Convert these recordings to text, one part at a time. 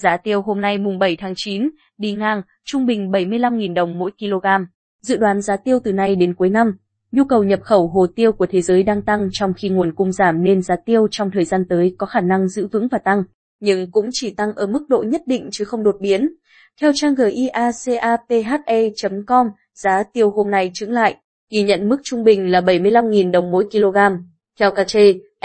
Giá tiêu hôm nay mùng 7 tháng 9, đi ngang, trung bình 75.000 đồng mỗi kg. Dự đoán giá tiêu từ nay đến cuối năm, nhu cầu nhập khẩu hồ tiêu của thế giới đang tăng trong khi nguồn cung giảm nên giá tiêu trong thời gian tới có khả năng giữ vững và tăng, nhưng cũng chỉ tăng ở mức độ nhất định chứ không đột biến. Theo trang giacaphe.com, giá tiêu hôm nay trứng lại, ghi nhận mức trung bình là 75.000 đồng mỗi kg. Theo KT,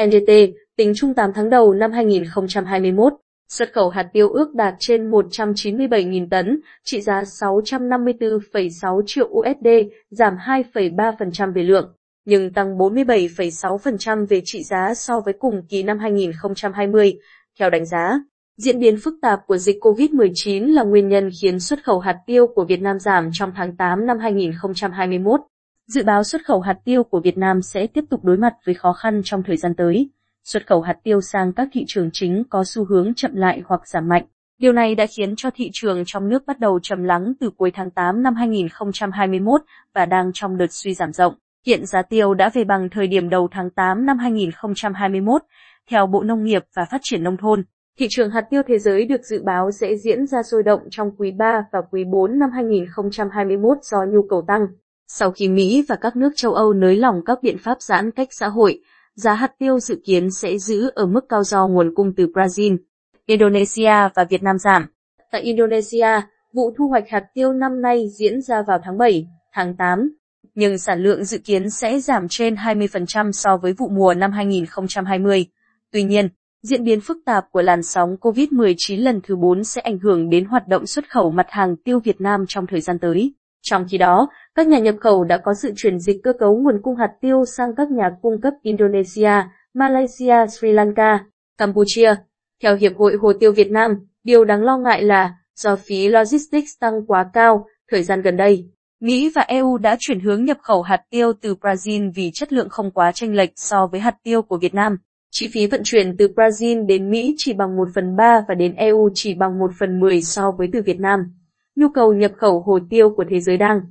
NDT, tính chung 8 tháng đầu năm 2021, xuất khẩu hạt tiêu ước đạt trên 197.000 tấn, trị giá 654,6 triệu USD, giảm 2,3% về lượng, nhưng tăng 47,6% về trị giá so với cùng kỳ năm 2020. Theo đánh giá, diễn biến phức tạp của dịch COVID-19 là nguyên nhân khiến xuất khẩu hạt tiêu của Việt Nam giảm trong tháng 8 năm 2021. Dự báo xuất khẩu hạt tiêu của Việt Nam sẽ tiếp tục đối mặt với khó khăn trong thời gian tới. Xuất khẩu hạt tiêu sang các thị trường chính có xu hướng chậm lại hoặc giảm mạnh. Điều này đã khiến cho thị trường trong nước bắt đầu trầm lắng từ cuối tháng 8 năm 2021 và đang trong đợt suy giảm rộng. Hiện giá tiêu đã về bằng thời điểm đầu tháng 8 năm 2021, theo Bộ Nông nghiệp và Phát triển Nông thôn. Thị trường hạt tiêu thế giới được dự báo sẽ diễn ra sôi động trong quý 3 và quý 4 năm 2021 do nhu cầu tăng. Sau khi Mỹ và các nước châu Âu nới lỏng các biện pháp giãn cách xã hội, giá hạt tiêu dự kiến sẽ giữ ở mức cao do nguồn cung từ Brazil, Indonesia và Việt Nam giảm. Tại Indonesia, vụ thu hoạch hạt tiêu năm nay diễn ra vào tháng 7, tháng 8, nhưng sản lượng dự kiến sẽ giảm trên 20% so với vụ mùa năm 2020. Tuy nhiên, diễn biến phức tạp của làn sóng COVID-19 lần thứ 4 sẽ ảnh hưởng đến hoạt động xuất khẩu mặt hàng tiêu Việt Nam trong thời gian tới. Trong khi đó, các nhà nhập khẩu đã có sự chuyển dịch cơ cấu nguồn cung hạt tiêu sang các nhà cung cấp Indonesia, Malaysia, Sri Lanka, Campuchia. Theo Hiệp hội Hồ tiêu Việt Nam, điều đáng lo ngại là do phí logistics tăng quá cao thời gian gần đây. Mỹ và EU đã chuyển hướng nhập khẩu hạt tiêu từ Brazil vì chất lượng không quá chênh lệch so với hạt tiêu của Việt Nam. Chi phí vận chuyển từ Brazil đến Mỹ chỉ bằng 1 phần 3 và đến EU chỉ bằng 1 phần 10 so với từ Việt Nam. Nhu cầu nhập khẩu hồ tiêu của thế giới đang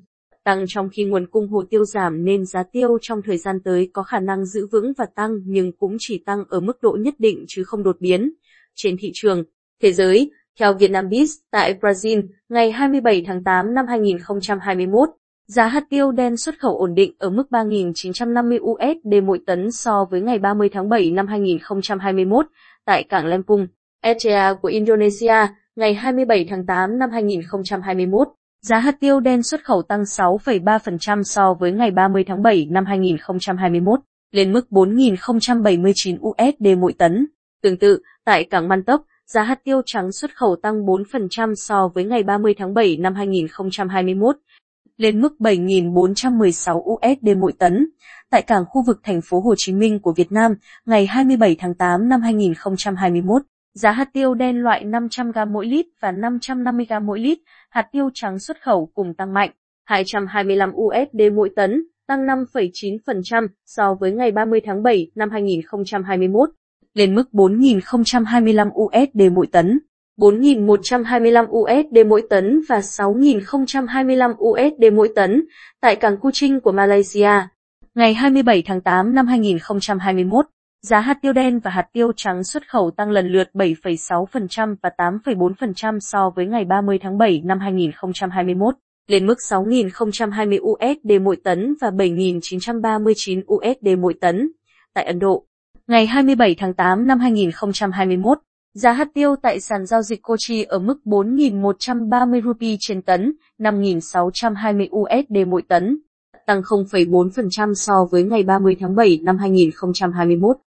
tăng trong khi nguồn cung hồ tiêu giảm nên giá tiêu trong thời gian tới có khả năng giữ vững và tăng nhưng cũng chỉ tăng ở mức độ nhất định chứ không đột biến. Trên thị trường, thế giới, theo VietnamBiz tại Brazil, ngày 27 tháng 8 năm 2021, giá hạt tiêu đen xuất khẩu ổn định ở mức 3.950 USD mỗi tấn so với ngày 30 tháng 7 năm 2021 tại cảng Lampung, Aceh của Indonesia, ngày 27 tháng 8 năm 2021. Giá hạt tiêu đen xuất khẩu tăng 6,3% so với ngày 30 tháng 7 năm 2021, lên mức 4.079 USD mỗi tấn. Tương tự, tại cảng Man Tốc, giá hạt tiêu trắng xuất khẩu tăng 4% so với ngày 30 tháng 7 năm 2021, lên mức 7.416 USD mỗi tấn. Tại cảng khu vực thành phố Hồ Chí Minh của Việt Nam, ngày 27 tháng 8 năm 2021, Giá hạt tiêu đen loại 500g mỗi lít và 550g mỗi lít, hạt tiêu trắng xuất khẩu cùng tăng mạnh, 225 USD mỗi tấn, tăng 5,9% so với ngày 30 tháng 7 năm 2021, lên mức 4.025 USD mỗi tấn. 4.125 USD mỗi tấn và 6.025 USD mỗi tấn tại cảng Kuching của Malaysia. Ngày 27 tháng 8 năm 2021, Giá hạt tiêu đen và hạt tiêu trắng xuất khẩu tăng lần lượt 7,6% và 8,4% so với ngày 30 tháng 7 năm 2021, lên mức 6.020 USD mỗi tấn và 7.939 USD mỗi tấn. Tại Ấn Độ, ngày 27 tháng 8 năm 2021, giá hạt tiêu tại sàn giao dịch Kochi ở mức 4.130 rupee trên tấn, 5.620 USD mỗi tấn, tăng 0,4% so với ngày 30 tháng 7 năm 2021.